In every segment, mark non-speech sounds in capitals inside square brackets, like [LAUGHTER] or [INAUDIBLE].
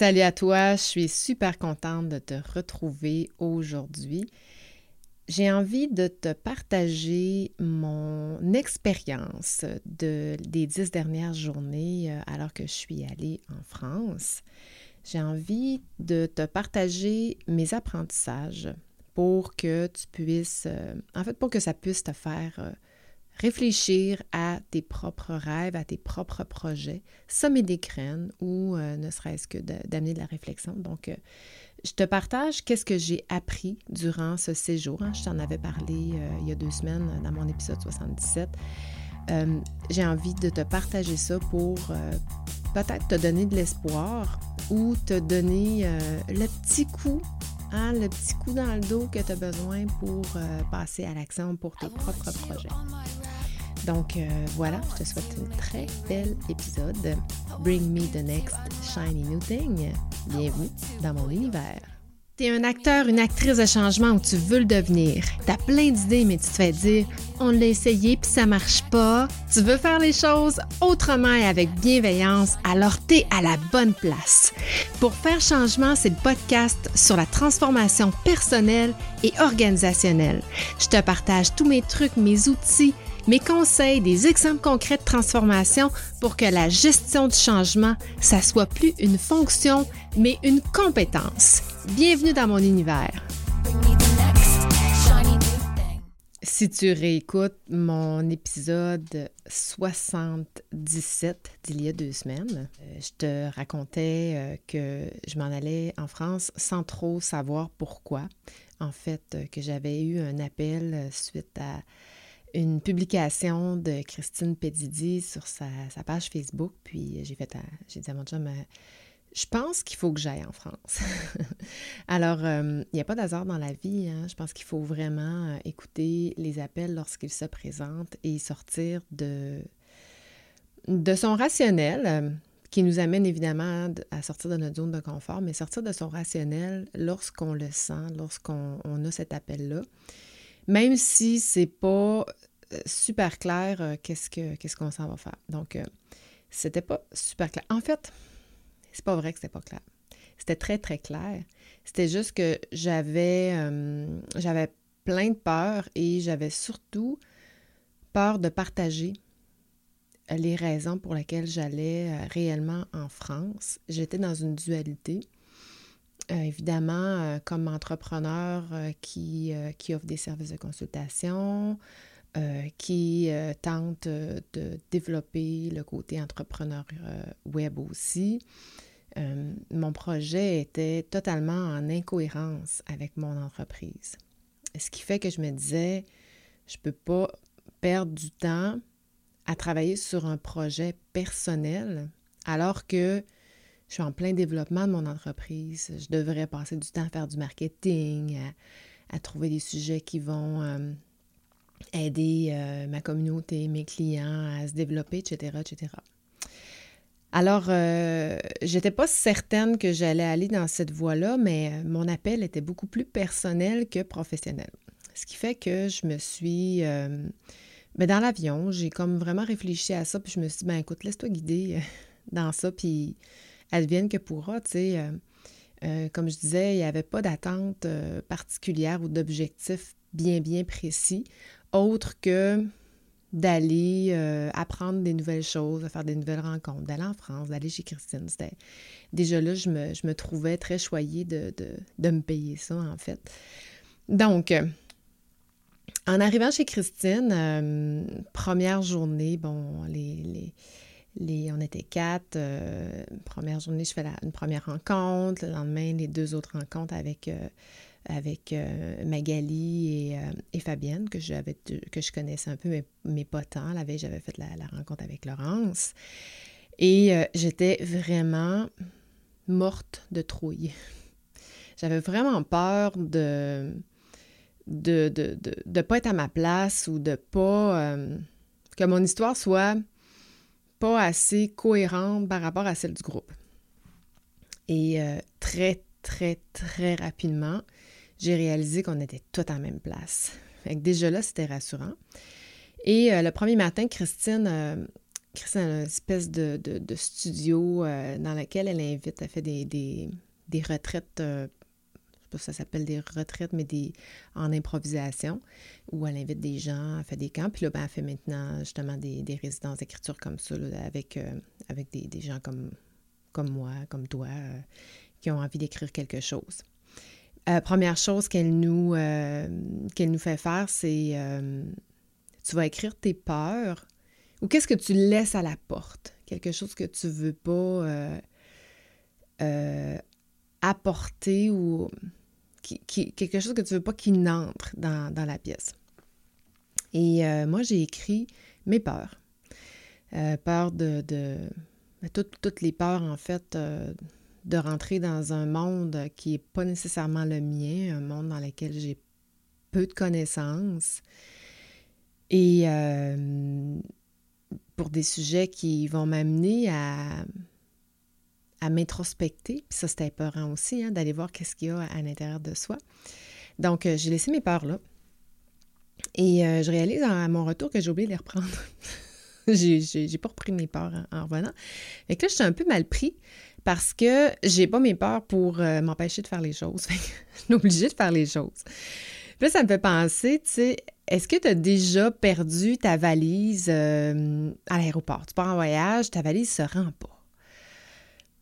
Salut à toi, je suis super contente de te retrouver aujourd'hui. J'ai envie de te partager mon expérience de, des dix dernières journées euh, alors que je suis allée en France. J'ai envie de te partager mes apprentissages pour que tu puisses, euh, en fait, pour que ça puisse te faire euh, réfléchir à tes propres rêves, à tes propres projets, sommer des graines ou euh, ne serait-ce que d'amener de, la réflexion. Donc, euh, je te partage qu'est-ce que j'ai appris durant ce séjour. Hein. Je t'en avais parlé euh, il y a deux semaines dans mon épisode 77. j'ai envie de te partager ça pour peut-être te donner de l'espoir ou te donner le petit coup Hein, le petit coup dans le dos que tu as besoin pour euh, passer à l'action pour tes propres projets. Donc euh, voilà, je te souhaite un très bel épisode. Bring me the next shiny new thing. Bienvenue dans mon univers. Tu es un acteur, une actrice de changement où tu veux le devenir. Tu as plein d'idées, mais tu te fais dire on l'a essayé puis ça marche pas. Tu veux faire les choses autrement et avec bienveillance, alors tu es à la bonne place. Pour faire changement, c'est le podcast sur la transformation personnelle et organisationnelle. Je te partage tous mes trucs, mes outils, mes conseils, des exemples concrets de transformation pour que la gestion du changement, ça soit plus une fonction, mais une compétence. Bienvenue dans mon univers. Si tu réécoutes mon épisode 77 d'il y a deux semaines, euh, je te racontais euh, que je m'en allais en France sans trop savoir pourquoi. En fait, euh, que j'avais eu un appel suite à une publication de Christine Pedidi sur sa, page Facebook. Puis j'ai fait, j'ai dit à mon je pense qu'il faut que j'aille en France. [LAUGHS] Alors, euh, il n'y a pas d'hasard dans la vie. Hein. Je pense qu'il faut vraiment euh, écouter les appels lorsqu'ils se présentent et sortir de, de son rationnel, euh, qui nous amène évidemment à sortir de notre zone de confort, mais sortir de son rationnel lorsqu'on le sent, lorsqu'on a cet appel-là. Même si c'est pas super clair qu'est-ce qu'on s'en va faire. Donc, c'était pas super clair. En fait, c'est pas vrai que c'était pas clair. C'était très, très clair. C'était juste que j'avais, euh, plein de peurs et j'avais surtout peur de partager les raisons pour lesquelles j'allais euh, réellement en France. J'étais dans une dualité. Euh, évidemment, comme entrepreneur qui, qui offre des services de consultation, qui tente de développer le côté entrepreneur web aussi. Euh, mon projet était totalement en incohérence avec mon entreprise. Ce qui fait que je me disais, je ne peux pas perdre du temps à travailler sur un projet personnel alors que je suis en plein développement de mon entreprise. Je devrais passer du temps à faire du marketing, à, trouver des sujets qui vont euh, aider euh, ma communauté, mes clients à se développer, etc., etc. Alors, euh, j'étais pas certaine que j'allais aller dans cette voie-là, mais euh, mon appel était beaucoup plus personnel que professionnel. Ce qui fait que je me suis. Euh, ben, dans l'avion, j'ai comme vraiment réfléchi à ça, puis je me suis dit, ben écoute, laisse-toi guider [LAUGHS] dans ça, puis advienne que pourra, tu sais. comme je disais, il n'y avait pas d'attente particulière ou d'objectif bien, bien précis, autre que d'aller euh, apprendre des nouvelles choses, de faire des nouvelles rencontres, d'aller en France, d'aller chez Christine. C'était déjà là, je me, trouvais très choyée de, me payer ça, en fait. Donc, euh, en arrivant chez Christine, euh, première journée, bon, les, les, on était quatre. première journée, je fais une première rencontre. Le lendemain, les deux autres rencontres avec avec euh, Magali euh, et, Fabienne, que, que je connaissais un peu, mais, pas tant. La veille, j'avais fait la, rencontre avec Laurence. Et euh, j'étais vraiment morte de trouille. [LAUGHS] J'avais vraiment peur de de de, de, pas être à ma place ou de pas... que mon histoire soit pas assez cohérente par rapport à celle du groupe. Et très, très, très rapidement, j'ai réalisé qu'on était tous à la même place. Fait déjà là, c'était rassurant. Et euh, le premier matin, Christine, euh, Christine a une espèce de, studio dans lequel elle invite, elle fait des, des, retraites sais pas si ça s'appelle des retraites, mais des en improvisation, où elle invite des gens, elle fait des camps. Puis là, ben, elle fait maintenant justement des, des résidences d'écriture comme ça, avec, avec des, gens comme, comme moi, comme toi, qui ont envie d'écrire quelque chose. Euh, première chose qu'elle nous, euh, qu'elle nous fait faire, c'est euh, tu vas écrire tes peurs ou qu'est-ce que tu laisses à la porte, quelque chose que tu veux pas apporter ou quelque chose que tu veux pas qu'il n'entre dans, la pièce. Et moi, j'ai écrit mes peurs. peur de, de ben, toutes les peurs, en fait, de rentrer dans un monde qui n'est pas nécessairement le mien, un monde dans lequel j'ai peu de connaissances. Et euh, pour des sujets qui vont m'amener à, à m'introspecter. Puis ça, c'était épeurant aussi, hein, d'aller voir qu'est-ce qu'il y a à l'intérieur de soi. Donc, euh, j'ai laissé mes peurs là. Et euh, je réalise à mon retour que j'ai oublié de les reprendre. [LAUGHS] j'ai pas repris mes peurs en, revenant. Et que là, je suis un peu mal pris parce que j'ai pas mes peurs pour euh, m'empêcher de faire les choses. [LAUGHS] je de faire les choses. Puis ça me fait penser, tu sais, est-ce que tu as déjà perdu ta valise euh, à l'aéroport? Tu pars en voyage, ta valise se rend pas.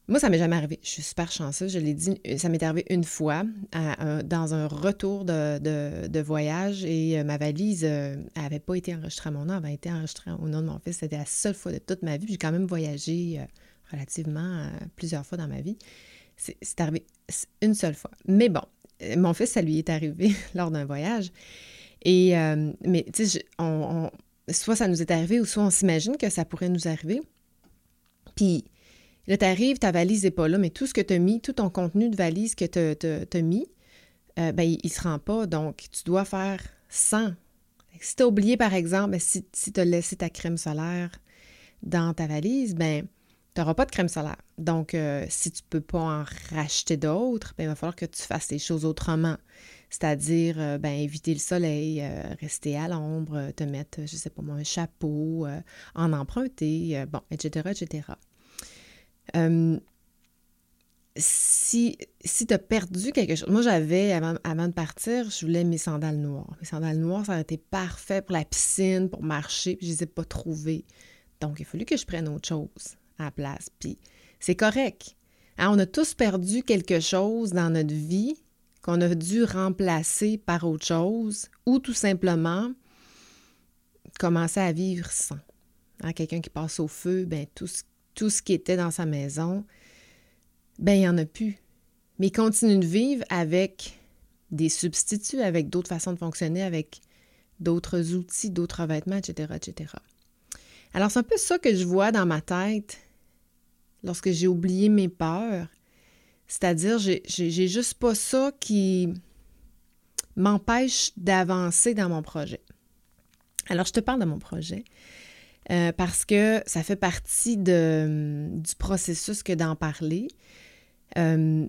Moi, ça m'est jamais arrivé. Je suis super chanceuse. Je l'ai dit, ça m'est arrivé une fois dans un retour de, voyage et euh, ma valise n'avait pas été enregistrée à mon nom, elle avait été enregistrée au nom de mon fils. C'était la seule fois de toute ma vie. J'ai quand même voyagé relativement euh, plusieurs fois dans ma vie. C'est arrivé une seule fois. Mais bon, euh, mon fils, ça lui est arrivé [LAUGHS] lors d'un voyage. Et, euh, mais tu sais, soit ça nous est arrivé ou soit on s'imagine que ça pourrait nous arriver. Puis là, tu arrives, ta valise n'est pas là, mais tout ce que tu as mis, tout ton contenu de valise que tu as, mis, ben, il ne se rend pas. Donc, tu dois faire 100. Si tu as oublié, par exemple, ben, si, si tu as laissé ta crème solaire dans ta valise, ben tu n'auras pas de crème solaire. Donc, euh, si tu ne peux pas en racheter d'autres, ben, il va falloir que tu fasses les choses autrement. C'est-à-dire, euh, ben, éviter le soleil, euh, rester à l'ombre, te mettre, je ne sais pas moi, un chapeau, en emprunter, bon, etc., etc. si si tu as perdu quelque chose, moi j'avais, avant, avant, de partir, je voulais mes sandales noires. Mes sandales noires, ça aurait été parfait pour la piscine, pour marcher, puis je ne les ai pas trouvées. Donc, il a fallu que je prenne autre chose à place. Puis c'est correct. Hein, on a tous perdu quelque chose dans notre vie qu'on a dû remplacer par autre chose ou tout simplement commencer à vivre sans. Hein, quelqu'un qui passe au feu, ben, tout, ce, qui était dans sa maison, ben, il n'y en a plus. Mais il continue de vivre avec des substituts, avec d'autres façons de fonctionner, avec d'autres outils, d'autres vêtements, etc., etc. Alors, c'est un peu ça que je vois dans ma tête lorsque j'ai oublié mes peurs. C'est-à-dire, j'ai juste pas ça qui m'empêche d'avancer dans mon projet. Alors, je te parle de mon projet euh, parce que ça fait partie de, du processus que d'en parler. Euh,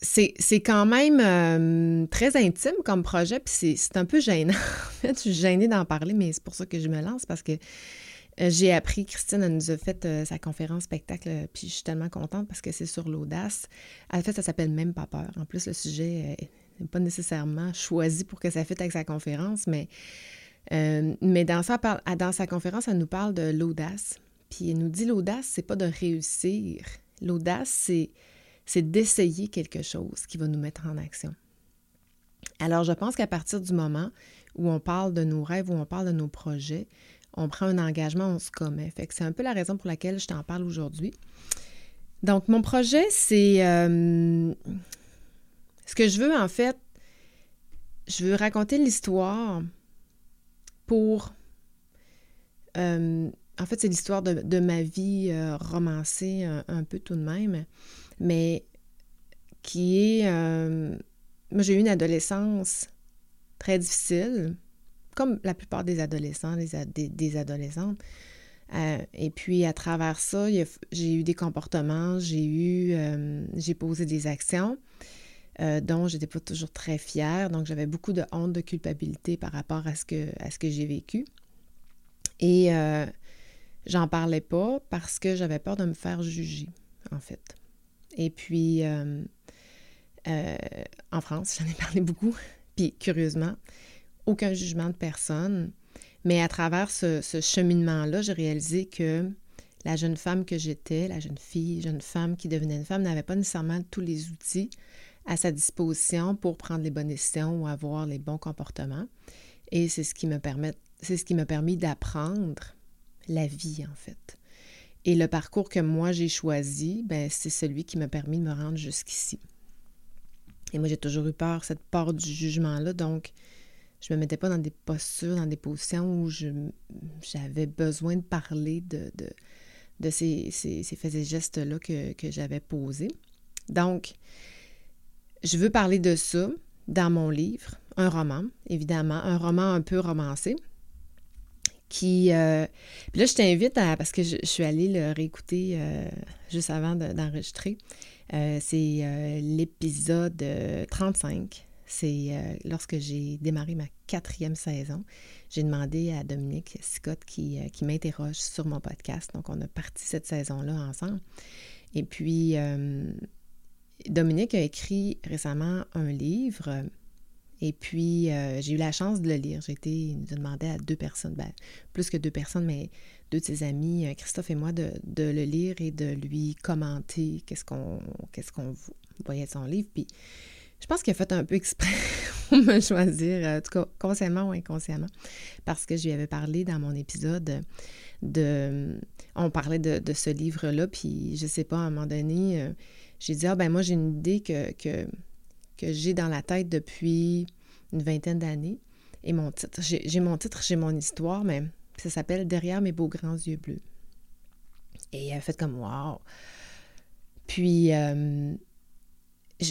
c'est quand même euh, très intime comme projet, puis c'est un peu gênant. [LAUGHS] en fait, je suis gênée d'en parler, mais c'est pour ça que je me lance parce que j'ai appris, Christine, elle nous a fait euh, sa conférence spectacle, euh, puis je suis tellement contente parce que c'est sur l'audace. En fait, ça s'appelle Même pas peur. En plus, le sujet n'est pas nécessairement choisi pour que ça fitte avec sa conférence, mais, mais dans, sa, dans sa conférence, elle nous parle de l'audace. Puis elle nous dit l'audace, c'est pas de réussir. L'audace, c'est d'essayer quelque chose qui va nous mettre en action. Alors, je pense qu'à partir du moment où on parle de nos rêves, où on parle de nos projets, on prend un engagement, on se commet. Fait c'est un peu la raison pour laquelle je t'en parle aujourd'hui. Donc, mon projet, c'est euh, ce que je veux en fait, je veux raconter l'histoire pour. Euh, en fait, c'est l'histoire de, ma vie euh, romancée un, peu tout de même, mais qui est. moi, j'ai eu une adolescence très difficile comme la plupart des adolescents, des, adolescentes. Euh, et puis, à travers ça, j'ai eu des comportements, j'ai eu, euh, j'ai posé des actions euh, dont je n'étais pas toujours très fière. Donc, j'avais beaucoup de honte, de culpabilité par rapport à ce que, à ce que j'ai vécu. Et j'en parlais pas parce que j'avais peur de me faire juger, en fait. Et puis, euh, euh, en France, [LAUGHS] j'en ai parlé beaucoup. Puis, curieusement, aucun jugement de personne. Mais à travers ce, cheminement-là, j'ai réalisé que la jeune femme que j'étais, la jeune fille, jeune femme qui devenait une femme, n'avait pas nécessairement tous les outils à sa disposition pour prendre les bonnes décisions ou avoir les bons comportements. Et c'est ce qui me permet, c'est ce qui m'a permis d'apprendre la vie, en fait. Et le parcours que moi j'ai choisi, ben, c'est celui qui m'a permis de me rendre jusqu'ici. Et moi, j'ai toujours eu peur, cette peur du jugement-là. Donc, je me mettais pas dans des postures, dans des positions où j'avais besoin de parler de, de, ces, ces, faits et gestes-là que, que j'avais posés. Donc, je veux parler de ça dans mon livre, un roman, évidemment, un roman un peu romancé, qui... Euh, puis là, je t'invite à... Parce que je, suis allée le réécouter euh, juste avant d'enregistrer. Euh, c'est l'épisode 35. C'est lorsque j'ai démarré ma quatrième saison. J'ai demandé à Dominique Scott qui, qui m'interroge sur mon podcast. Donc, on a parti cette saison-là ensemble. Et puis, Dominique a écrit récemment un livre et puis, euh, j'ai eu la chance de le lire. J'ai été, demandé à deux personnes, ben, plus que deux personnes, mais deux de ses amis, euh, Christophe et moi, de, le lire et de lui commenter qu'est-ce qu'on qu'est-ce voyait de son livre. Puis, je pense qu'il a fait un peu exprès [LAUGHS] pour me choisir, en tout cas, consciemment ou inconsciemment, parce que je lui avais parlé dans mon épisode de... On parlait de, ce livre-là, puis je sais pas, à un moment donné, euh, j'ai dit, ah ben moi, j'ai une idée que, que j'ai dans la tête depuis une vingtaine d'années. Et mon titre, j'ai mon titre, j'ai mon histoire, mais ça s'appelle Derrière mes beaux grands yeux bleus. Et elle a fait comme Wow! Puis, euh,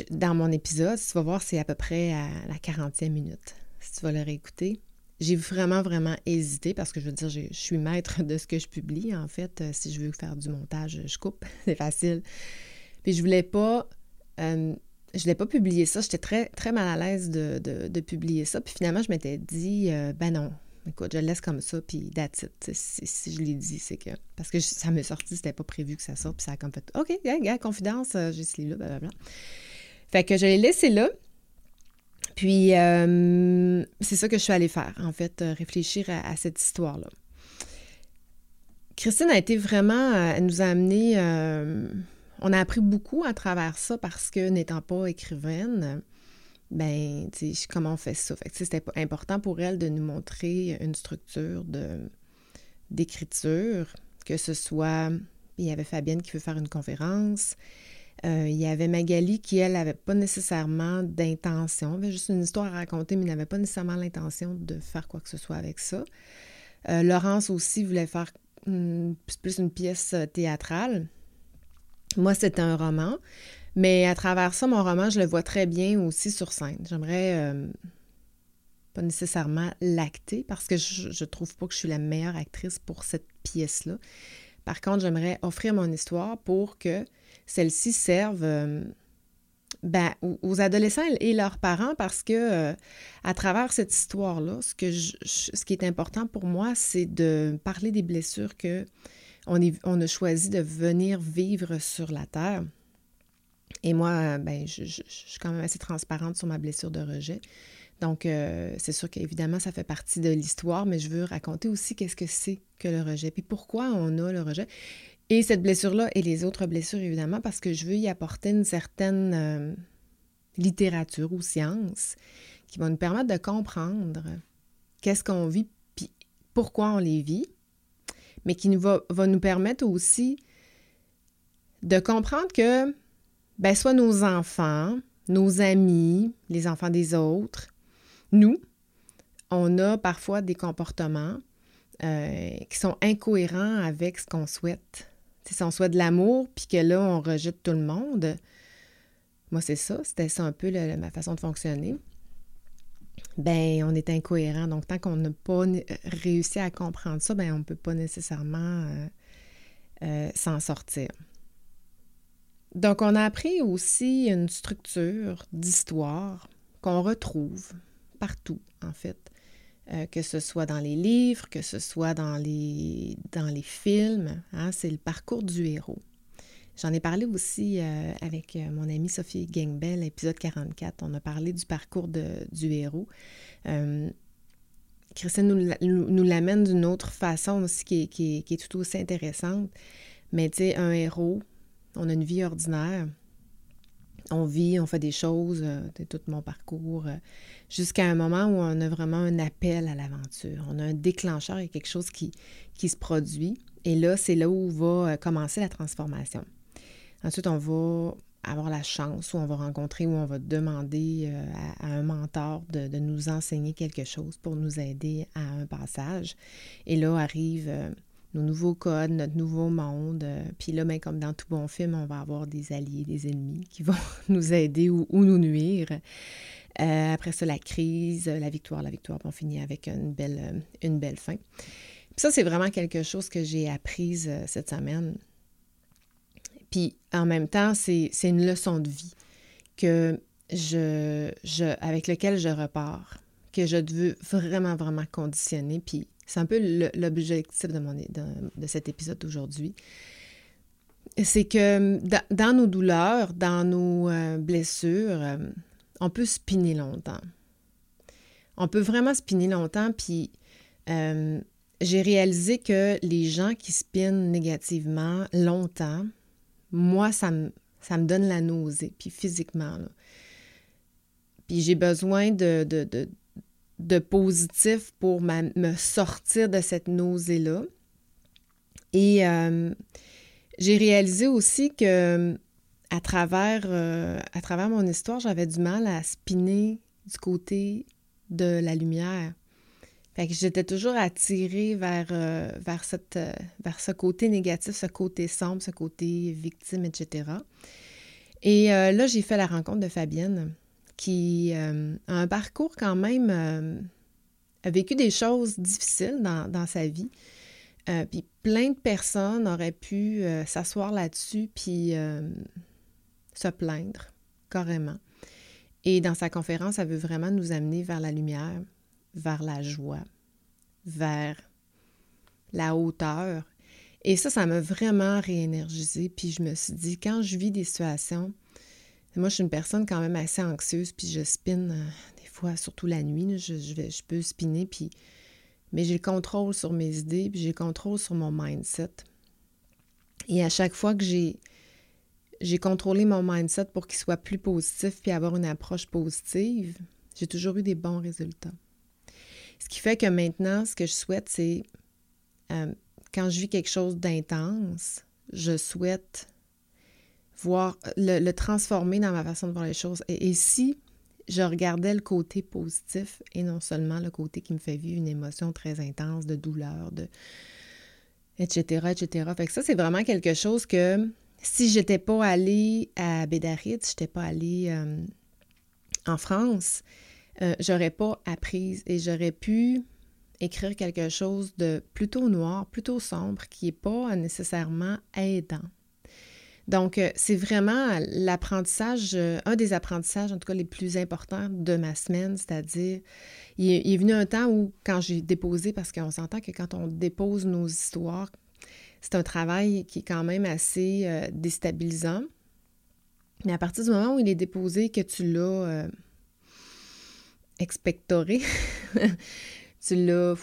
dans mon épisode, tu vas voir, c'est à peu près à la 40e minute. Si tu vas le réécouter, j'ai vraiment, vraiment hésité parce que je veux dire, je suis maître de ce que je publie. En fait, euh, si je veux faire du montage, je coupe. [LAUGHS] c'est facile. Puis, je voulais pas. Euh, je l'ai pas publié ça. J'étais très, très mal à l'aise de, publier ça. Puis finalement, je m'étais dit, euh, ben non, écoute, je le laisse comme ça, puis that's it. Si, je l'ai dit, c'est que. Parce que ça m'est sorti, c'était pas prévu que ça sorte, puis ça a comme fait, OK, gars, confidence, euh, j'ai ce livre-là, blablabla. Fait que je l'ai laissé là. Puis, euh, c'est ça que je suis allée faire, en fait, réfléchir à, cette histoire-là. Christine a été vraiment, elle nous a amené on a appris beaucoup à travers ça parce que n'étant pas écrivaine, ben, sais, comment on fait ça? Fait que c'était important pour elle de nous montrer une structure d'écriture, que ce soit, il y avait Fabienne qui veut faire une conférence, euh, il y avait Magali qui, elle, n'avait pas nécessairement d'intention, avait juste une histoire à raconter, mais n'avait pas nécessairement l'intention de faire quoi que ce soit avec ça. Euh, Laurence aussi voulait faire plus une pièce théâtrale. Moi, c'est un roman, mais à travers ça, mon roman, je le vois très bien aussi sur scène. J'aimerais euh, pas nécessairement l'acter parce que je, je trouve pas que je suis la meilleure actrice pour cette pièce-là. Par contre, j'aimerais offrir mon histoire pour que celle-ci serve euh, ben, aux adolescents et leurs parents parce que euh, à travers cette histoire-là, ce, que ce qui est important pour moi, c'est de parler des blessures que on, a choisi de venir vivre sur la Terre. Et moi, ben, je, suis quand même assez transparente sur ma blessure de rejet. Donc, euh, c'est sûr qu'évidemment, ça fait partie de l'histoire, mais je veux raconter aussi qu'est-ce que c'est que le rejet, puis pourquoi on a le rejet. Et cette blessure-là et les autres blessures, évidemment, parce que je veux y apporter une certaine euh, littérature ou science qui va nous permettre de comprendre qu'est-ce qu'on vit, puis pourquoi on les vit, mais qui nous va, nous permettre aussi de comprendre que ben, soit nos enfants, nos amis, les enfants des autres, nous, on a parfois des comportements euh, qui sont incohérents avec ce qu'on souhaite. Si on souhaite de l'amour, puis que là, on rejette tout le monde, moi, c'est ça, c'était ça un peu ma façon de fonctionner ben on est incohérent. Donc, tant qu'on n'a pas réussi à comprendre ça, ben on ne peut pas nécessairement euh, euh, s'en sortir. Donc, on a appris aussi une structure d'histoire qu'on retrouve partout, en fait, euh, que ce soit dans les livres, que ce soit dans les, dans les films. Hein, c'est le parcours du héros. J'en ai parlé aussi euh, avec mon amie Sophie Gangbell, épisode 44. On a parlé du parcours de, du héros. Christine nous, nous l'amène d'une autre façon aussi qui est, qui, qui est, tout aussi intéressante. Mais tu sais, un héros, on a une vie ordinaire. On vit, on fait des choses, c'est euh, tout mon parcours, euh, jusqu'à un moment où on a vraiment un appel à l'aventure. On a un déclencheur, il y a quelque chose qui, se produit. Et là, c'est là où va euh, commencer la transformation. Ensuite, on va avoir la chance où on va rencontrer, où on va demander à, un mentor de, de, nous enseigner quelque chose pour nous aider à un passage. Et là arrive nos nouveaux codes, notre nouveau monde. Euh, puis là, ben, comme dans tout bon film, on va avoir des alliés, des ennemis qui vont [LAUGHS] nous aider ou, nous nuire. Euh, après ça, la crise, la victoire, la victoire, on finit avec une belle, euh, une belle fin. Puis ça, c'est vraiment quelque chose que j'ai appris cette semaine. Puis en même temps, c'est une leçon de vie que je, je, avec laquelle je repars, que je veux vraiment, vraiment conditionner. Puis c'est un peu l'objectif de, de, cet épisode d'aujourd'hui. C'est que dans, nos douleurs, dans nos euh, blessures, euh, on peut spinner longtemps. On peut vraiment spinner longtemps, puis euh, j'ai réalisé que les gens qui spinent négativement longtemps, moi, ça me, ça me donne la nausée, puis physiquement. Puis j'ai besoin de, de positif pour me sortir de cette nausée-là. Et euh, j'ai réalisé aussi que à travers, euh, à travers mon histoire, j'avais du mal à spinner du côté de la lumière. Fait que j'étais toujours attirée vers, euh, vers ce côté négatif, ce côté sombre, ce côté victime, etc. Et là, j'ai fait la rencontre de Fabienne qui euh, a un parcours quand même, euh, a vécu des choses difficiles dans, sa vie. Euh, puis plein de personnes auraient pu s'asseoir là-dessus puis se plaindre carrément. Et dans sa conférence, elle veut vraiment nous amener vers la lumière, vers la joie, vers la hauteur. Et ça, ça m'a vraiment réénergisé. Puis je me suis dit, quand je vis des situations moi, je suis une personne quand même assez anxieuse, puis je spinne euh, des fois, surtout la nuit. je, je peux spinner, puis... mais j'ai le contrôle sur mes idées, puis j'ai le contrôle sur mon mindset. Et à chaque fois que j'ai, j'ai contrôlé mon mindset pour qu'il soit plus positif, puis avoir une approche positive, j'ai toujours eu des bons résultats. Ce qui fait que maintenant, ce que je souhaite, c'est euh, quand je vis quelque chose d'intense, je souhaite voir, le, transformer dans ma façon de voir les choses. Et, si je regardais le côté positif et non seulement le côté qui me fait vivre une émotion très intense de douleur, de etc., etc. Fait que ça, c'est vraiment quelque chose que si j'étais pas allée à Bédarit, si j'étais pas allée euh, en France, euh, j'aurais pas appris et j'aurais pu écrire quelque chose de plutôt noir, plutôt sombre, qui n'est pas nécessairement aidant. Donc, euh, c'est vraiment l'apprentissage, euh, un des apprentissages, en tout cas les plus importants de ma semaine, c'est-à-dire, il, est venu un temps où, quand j'ai déposé, parce qu'on s'entend que quand on dépose nos histoires, c'est un travail qui est quand même assez euh, déstabilisant. Mais à partir du moment où il est déposé, que tu l'as expectoré, [LAUGHS] tu l'as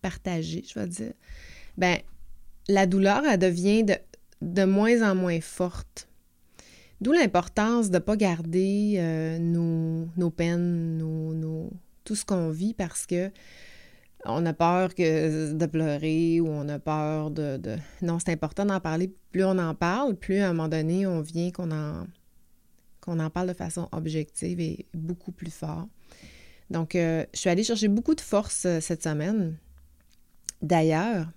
partagé, je vais dire, ben la douleur, elle devient de, moins en moins forte. D'où l'importance de ne pas garder euh, nos, peines, nos, tout ce qu'on vit parce que on a peur que, de pleurer ou on a peur de... Non, c'est important d'en parler. Plus on en parle, plus à un moment donné, on vient qu'on en, qu'on en parle de façon objective et beaucoup plus fort. Donc, euh, je suis allée chercher beaucoup de force euh, cette semaine. D'ailleurs,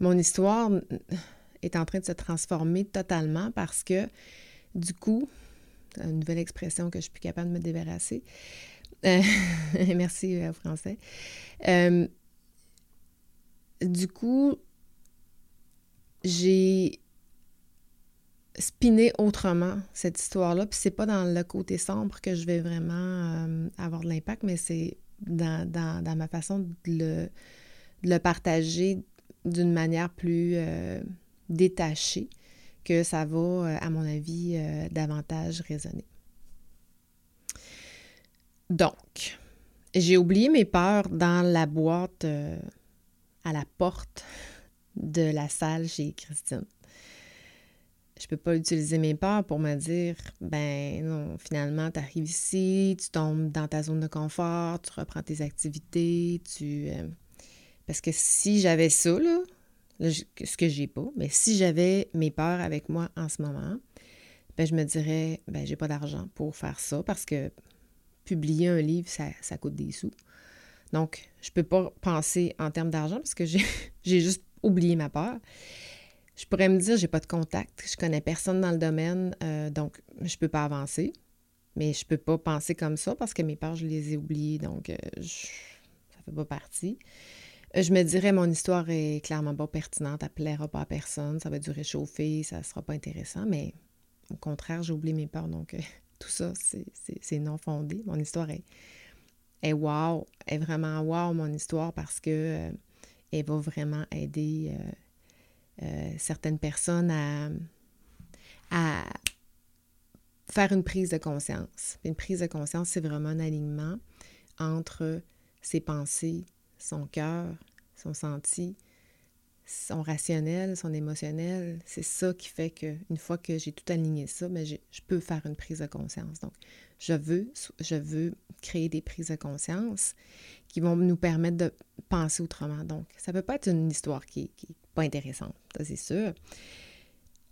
mon histoire est en train de se transformer totalement parce que, du coup, une nouvelle expression que je suis plus capable de me débarrasser. Euh, [LAUGHS] merci euh, français. Euh, du coup, j'ai spinner autrement cette histoire-là. Puis c'est pas dans le côté sombre que je vais vraiment euh, avoir de l'impact, mais c'est dans, ma façon de le partager d'une manière plus euh, détachée que ça va, euh, à mon avis, davantage résonner. Donc, j'ai oublié mes peurs dans la boîte à la porte de la salle chez Christine je peux pas utiliser mes peurs pour me dire ben non, finalement, tu arrives ici, tu tombes dans ta zone de confort, tu reprends tes activités, tu. Euh, parce que si j'avais ça, là, ce que j'ai pas, mais si j'avais mes peurs avec moi en ce moment, ben je me dirais ben j'ai pas d'argent pour faire ça parce que publier un livre, ça, coûte des sous. Donc, je peux pas penser en termes d'argent parce que [LAUGHS] j'ai juste oublié ma peur. Je pourrais me dire, j'ai pas de contact, je connais personne dans le domaine, euh, donc je peux pas avancer. Mais je peux pas penser comme ça parce que mes peurs, je les ai oubliées, donc euh, ça fait pas partie. Euh, je me dirais, mon histoire est clairement pas pertinente, elle plaira pas à personne, ça va du réchauffer, ça sera pas intéressant, mais au contraire, j'ai oublié mes peurs, donc [LAUGHS] tout ça, c'est non fondé. Mon histoire est, est wow, est vraiment wow, mon histoire, parce que elle va vraiment aider euh, certaines personnes à faire une prise de conscience. Une prise de conscience, c'est vraiment un alignement entre ses pensées, son cœur, son senti, son rationnel, son émotionnel. C'est ça qui fait que une fois que j'ai tout aligné ça, ben, je peux faire une prise de conscience. Donc, je veux, créer des prises de conscience qui vont nous permettre de penser autrement. Donc, ça ne peut pas être une histoire qui, qui intéressante, ça c'est sûr.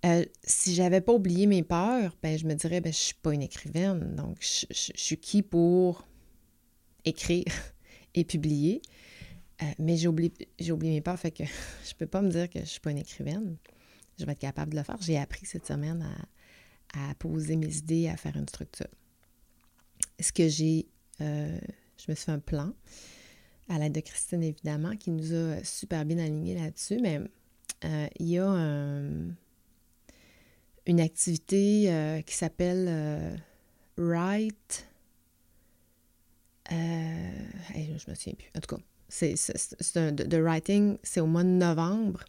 Euh, si j'avais pas oublié mes peurs, ben, je me dirais, ben, je suis pas une écrivaine, donc je, suis qui pour écrire [LAUGHS] et publier? Euh, mais j'ai oublié, mes peurs, fait que [LAUGHS] je peux pas me dire que je suis pas une écrivaine. Je vais être capable de le faire. J'ai appris cette semaine à, poser mes idées, à faire une structure. Ce que j'ai, euh, je me suis fait un plan à l'aide de Christine, évidemment, qui nous a super bien alignés là-dessus, mais euh, il y a une activité euh, qui s'appelle Write. je me souviens plus. En tout cas, c'est, un, de, writing, c'est au mois de novembre.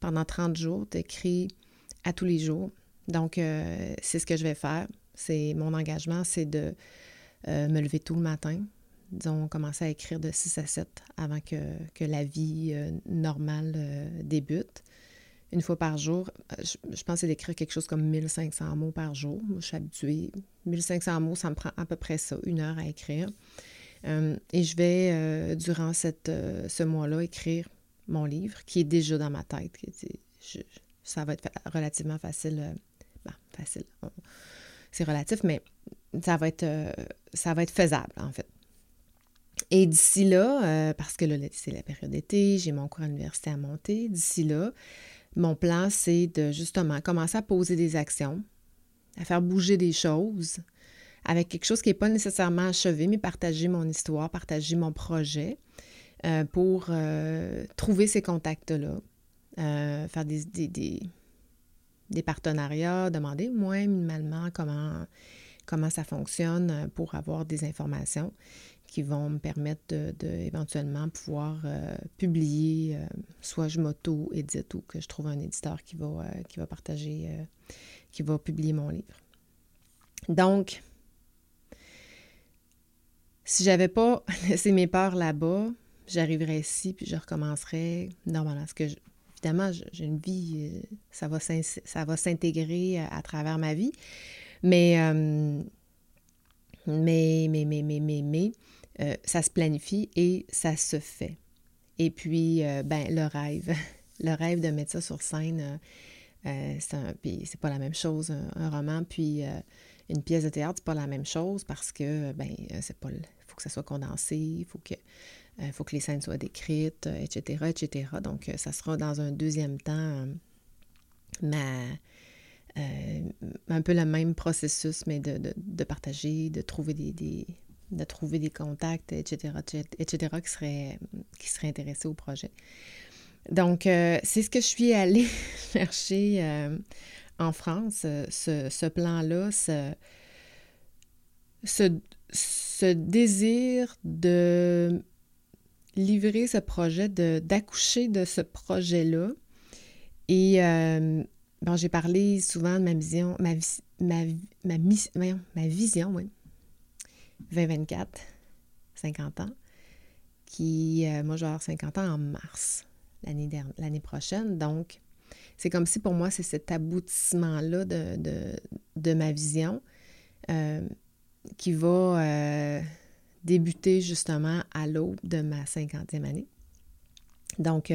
Pendant 30 jours, tu écris à tous les jours. Donc, c'est ce que je vais faire. C'est mon engagement, c'est de me lever tout le matin, disons, commencer à écrire de 6 à 7 avant que, la vie euh, normale euh, débute. Une fois par jour, euh, je, je pensais d'écrire quelque chose comme 1500 mots par jour. Moi, je suis habituée. 1500 mots, ça me prend à peu près ça, une heure à écrire. Et je vais, durant cette, ce mois-là, écrire mon livre, qui est déjà dans ma tête. ça va être relativement facile. Ben, facile. C'est relatif, mais ça va être, ça va être faisable, en fait. Et d'ici là, euh, parce que là, c'est la période d'été, j'ai mon cours à l'université à monter, d'ici là, mon plan, c'est de justement commencer à poser des actions, à faire bouger des choses avec quelque chose qui n'est pas nécessairement achevé, mais partager mon histoire, partager mon projet euh, pour euh, trouver ces contacts-là, faire des, partenariats, demander moins minimalement comment, comment ça fonctionne pour avoir des informations qui vont me permettre de, éventuellement pouvoir euh, publier, euh, soit je m'auto-édite ou que je trouve un éditeur qui va, euh, qui va partager, qui va publier mon livre. Donc, si j'avais pas [LAUGHS] laissé mes peurs là-bas, j'arriverais ici puis je recommencerais normalement. Parce que, évidemment, j'ai une vie, ça va s'intégrer à, travers ma vie. Mais, mais, mais, mais, mais, mais, mais, euh, ça se planifie et ça se fait. Et puis, euh, ben, le rêve, [LAUGHS] le rêve de mettre ça sur scène, euh, c'est pas la même chose, un, roman, puis une pièce de théâtre, c'est pas la même chose parce que, ben, c'est pas, faut que ça soit condensé, il faut que, faut que les scènes soient décrites, etc., etc. Donc, ça sera dans un deuxième temps un peu le même processus, mais de, partager, de trouver des, de trouver des contacts, etc., etc., qui seraient, intéressés au projet. Donc, euh, c'est ce que je suis allée [LAUGHS] chercher euh, en France, ce, plan-là, ce, désir de livrer ce projet, d'accoucher de, ce projet-là. Et euh, bon, j'ai parlé souvent de ma vision, ma, ma, ma, ma vision, oui. 2024, 50 ans, qui, euh, moi, je vais avoir 50 ans en mars l'année prochaine. Donc, c'est comme si pour moi, c'est cet aboutissement-là de, de, ma vision euh, qui va euh, débuter justement à l'aube de ma 50e année. Donc,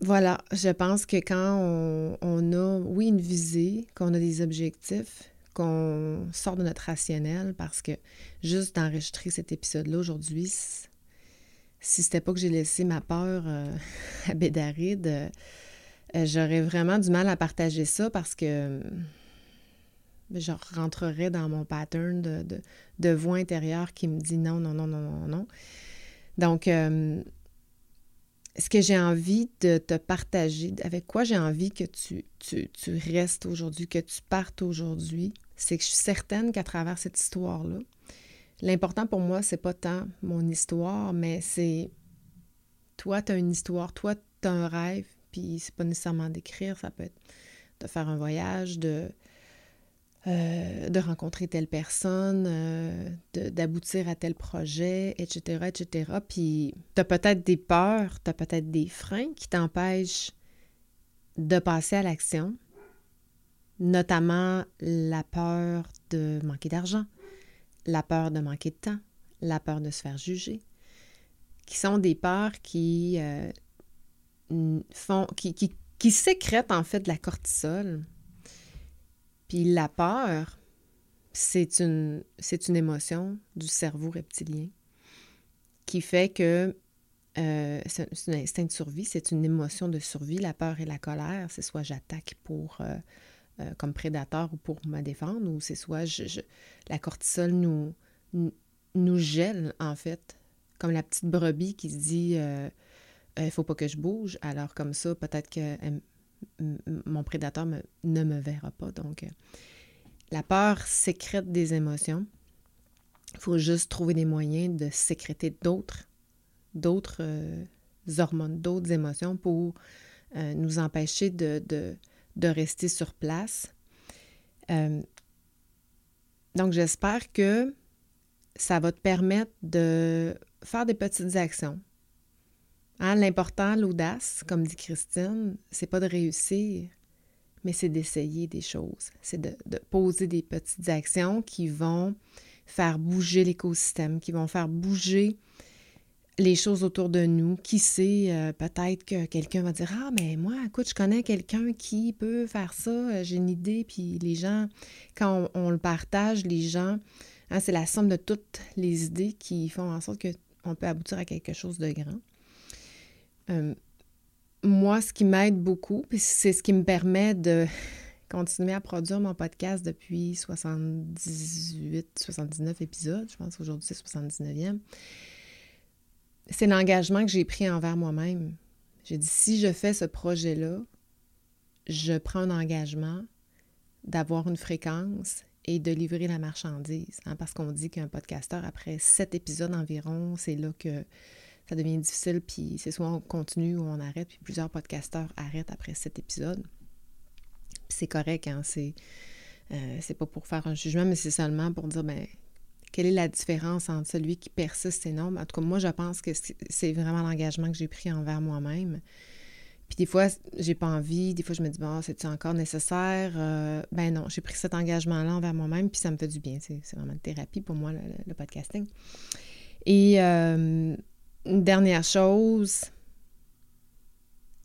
voilà, je pense que quand on, a, oui, une visée, qu'on a des objectifs, qu'on sort de notre rationnel parce que juste d'enregistrer cet épisode-là aujourd'hui, si c'était pas que j'ai laissé ma peur euh, [LAUGHS] à Bédaride, euh, j'aurais vraiment du mal à partager ça parce que je rentrerais dans mon pattern de, de, voix intérieure qui me dit non, non, non, non, non, non. Donc, euh, ce que j'ai envie de te partager, avec quoi j'ai envie que tu, tu, tu restes aujourd'hui, que tu partes aujourd'hui, c'est que je suis certaine qu'à travers cette histoire-là, l'important pour moi, c'est pas tant mon histoire, mais c'est toi, tu as une histoire, toi, tu as un rêve, puis c'est pas nécessairement d'écrire, ça peut être de faire un voyage, de, euh, de rencontrer telle personne, euh, d'aboutir à tel projet, etc., etc. Puis tu peut-être des peurs, tu peut-être des freins qui t'empêchent de passer à l'action, notamment la peur de manquer d'argent, la peur de manquer de temps, la peur de se faire juger, qui sont des peurs qui euh, font, qui, qui, qui sécrètent en fait de la cortisol puis la peur, c'est une, c'est une émotion du cerveau reptilien qui fait que euh, c'est un instinct de survie, c'est une émotion de survie. La peur et la colère, c'est soit j'attaque pour euh, euh, comme prédateur ou pour me défendre, ou c'est soit je, la cortisol nous, nous, gèle, en fait, comme la petite brebis qui se dit il faut pas que je bouge. Alors comme ça, peut-être que mon prédateur ne me verra pas. Donc, euh, la peur sécrète des émotions. Il faut juste trouver des moyens de sécréter d'autres, d'autres euh, hormones, d'autres émotions pour euh, nous empêcher de, de, rester sur place. donc, j'espère que ça va te permettre de faire des petites actions, Hein, l'important, l'audace, comme dit Christine, c'est pas de réussir, mais c'est d'essayer des choses. C'est de, poser des petites actions qui vont faire bouger l'écosystème, qui vont faire bouger les choses autour de nous. Qui sait, euh, peut-être que quelqu'un va dire Ah, mais moi, écoute, je connais quelqu'un qui peut faire ça, euh, j'ai une idée. Puis les gens, quand on, le partage, les gens, hein, c'est la somme de toutes les idées qui font en sorte qu'on peut aboutir à quelque chose de grand. Euh, moi, ce qui m'aide beaucoup, c'est ce qui me permet de continuer à produire mon podcast depuis 78, 79 épisodes, je pense qu'aujourd'hui c'est 79e, c'est l'engagement que j'ai pris envers moi-même. J'ai dit, si je fais ce projet-là, je prends un engagement d'avoir une fréquence et de livrer la marchandise. Hein, parce qu'on dit qu'un podcasteur, après sept épisodes environ, c'est là que ça devient difficile, puis c'est soit on continue ou on arrête, puis plusieurs podcasteurs arrêtent après cet épisode. c'est correct, hein, c'est, euh, c'est pas pour faire un jugement, mais c'est seulement pour dire, ben, quelle est la différence entre celui qui persiste et non? En tout cas, moi, je pense que c'est vraiment l'engagement que j'ai pris envers moi-même. Puis des fois, j'ai pas envie, des fois, je me dis, bon, c'est-tu encore nécessaire? Euh, ben non, j'ai pris cet engagement-là envers moi-même, puis ça me fait du bien. C'est vraiment une thérapie pour moi, le, podcasting. Et euh, une dernière chose,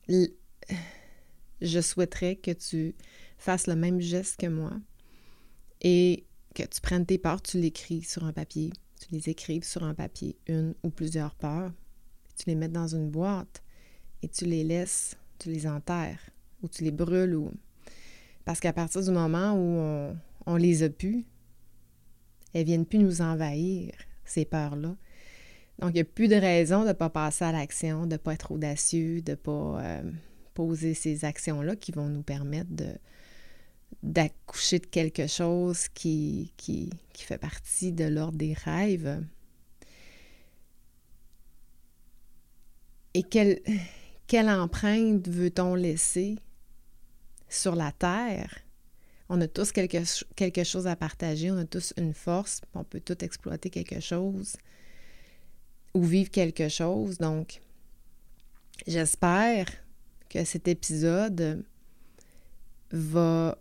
je souhaiterais que tu fasses le même geste que moi et que tu prennes tes peurs, tu l'écris sur un papier, tu les écrives sur un papier, une ou plusieurs peurs, tu les mets dans une boîte et tu les laisses, tu les enterres ou tu les brûles parce qu'à partir du moment où on, on les a pu, elles viennent plus nous envahir, ces peurs-là. Donc, il n'y a plus de raison de ne pas passer à l'action, de ne pas être audacieux, de ne pas euh, poser ces actions-là qui vont nous permettre d'accoucher de quelque chose qui, fait partie de l'ordre des rêves. Et quelle, empreinte veut-on laisser sur la Terre? On a tous quelque, chose à partager, on a tous une force, on peut tous exploiter quelque chose ou vivre quelque chose. Donc, j'espère que cet épisode va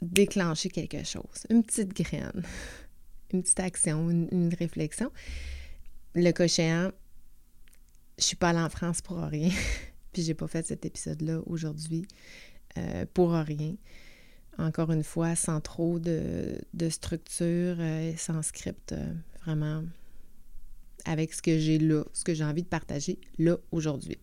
déclencher quelque chose, une petite graine, [LAUGHS] une petite action, une, réflexion. Le cochéant, je suis pas allée en France pour rien, [LAUGHS] puis j'ai pas fait cet épisode-là aujourd'hui euh, pour rien. Encore une fois, sans trop de, structure, euh, sans script, euh, vraiment avec ce que j'ai là, ce que j'ai envie de partager là aujourd'hui.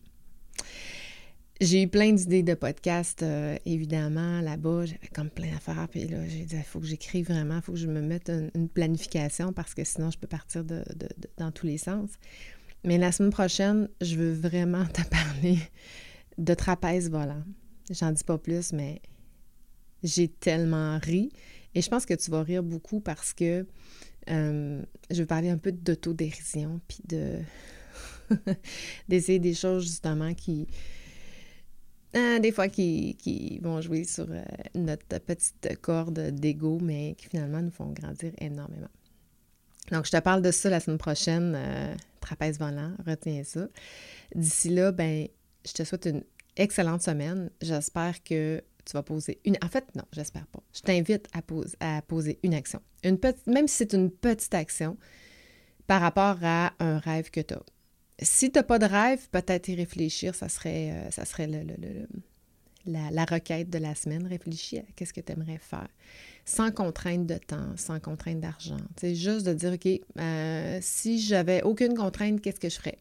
J'ai eu plein d'idées de podcasts, euh, évidemment, là-bas. J'avais comme plein d'affaires. Puis là, j'ai dit, il faut que j'écrive vraiment, il faut que je me mette une, planification parce que sinon, je peux partir dans tous les sens. Mais la semaine prochaine, je veux vraiment [LAUGHS] te parler de trapèze volant. J'en dis pas plus, mais j'ai tellement ri. Et je pense que tu vas rire beaucoup parce que euh, je vais parler un peu d'autodérision, puis de [LAUGHS] d'essayer des choses justement qui, euh, des fois qui, vont jouer sur euh, notre petite corde d'ego, mais qui finalement nous font grandir énormément. Donc, je te parle de ça la semaine prochaine, trapèze volant, retiens ça. D'ici là, ben, je te souhaite une excellente semaine. J'espère que tu vas poser une. En fait, non, j'espère pas. Je t'invite à, à poser une action. Une petite... Même si c'est une petite action par rapport à un rêve que tu as. Si tu n'as pas de rêve, peut-être y réfléchir, ça serait, euh, ça serait le, la, requête de la semaine. Réfléchis à qu'est-ce que tu aimerais faire. Sans contrainte de temps, sans contrainte d'argent. C'est juste de dire, OK, euh, si j'avais aucune contrainte, qu'est-ce que je ferais?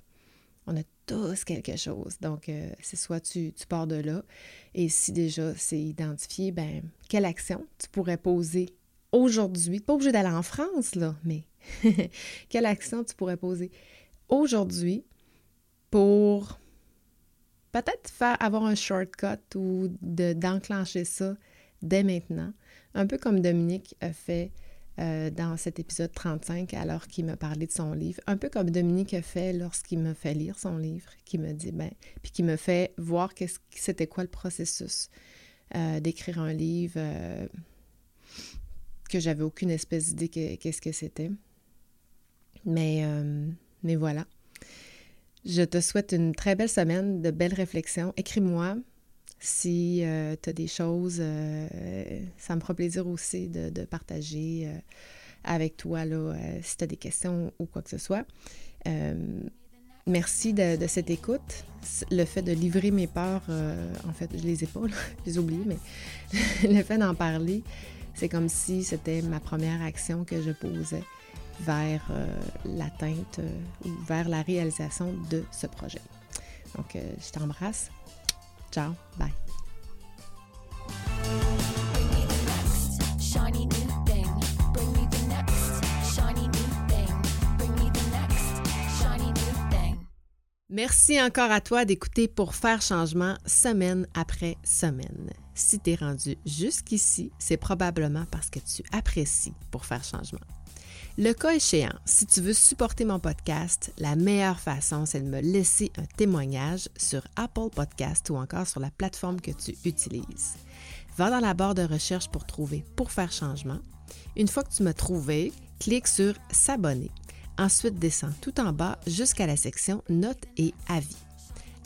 On a tous quelque chose. Donc, euh, c'est soit tu, tu, pars de là, et si déjà c'est identifié, ben quelle action tu pourrais poser aujourd'hui? Pas obligé d'aller en France, là, mais [LAUGHS] quelle action tu pourrais poser aujourd'hui pour peut-être faire avoir un shortcut ou d'enclencher ça dès maintenant, un peu comme Dominique a fait euh, dans cet épisode 35 alors qu'il me parlait de son livre. Un peu comme Dominique a fait lorsqu'il me fait lire son livre, qui me dit, ben, puis qui me fait voir qu'est-ce, c'était quoi le processus euh, d'écrire un livre, euh, que j'avais aucune espèce d'idée qu'est-ce que c'était. Mais, mais voilà. Je te souhaite une très belle semaine, de belles réflexions. Écris-moi, si euh, tu as des choses, euh, ça me fera plaisir aussi de, partager euh, avec toi là, si tu as des questions ou quoi que ce soit. merci de, cette écoute. Le fait de livrer mes peurs, en fait, je les ai pas, [LAUGHS] je les ai mais [LAUGHS] le fait d'en parler, c'est comme si c'était ma première action que je posais vers l'atteinte ou vers la réalisation de ce projet. Donc, je t'embrasse. Ciao, bye. Merci encore à toi d'écouter pour faire changement semaine après semaine. Si tu es rendu jusqu'ici, c'est probablement parce que tu apprécies pour faire changement. Le cas échéant, si tu veux supporter mon podcast, la meilleure façon, c'est de me laisser un témoignage sur Apple Podcast ou encore sur la plateforme que tu utilises. Va dans la barre de recherche pour trouver Pour faire changement. Une fois que tu m'as trouvé, clique sur S'abonner. Ensuite, descends tout en bas jusqu'à la section Notes et avis.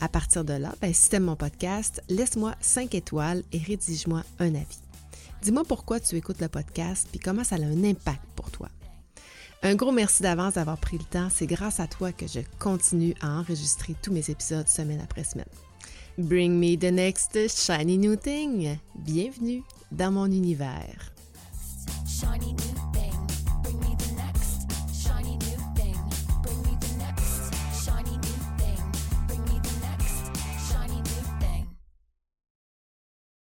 À partir de là, ben, si tu aimes mon podcast, laisse-moi 5 étoiles et rédige-moi un avis. Dis-moi pourquoi tu écoutes le podcast puis comment ça a un impact pour toi. Un gros merci d'avance d'avoir pris le temps. C'est grâce à toi que je continue à enregistrer tous mes épisodes semaine après semaine. Bring me the next shiny new thing. Bienvenue dans mon univers.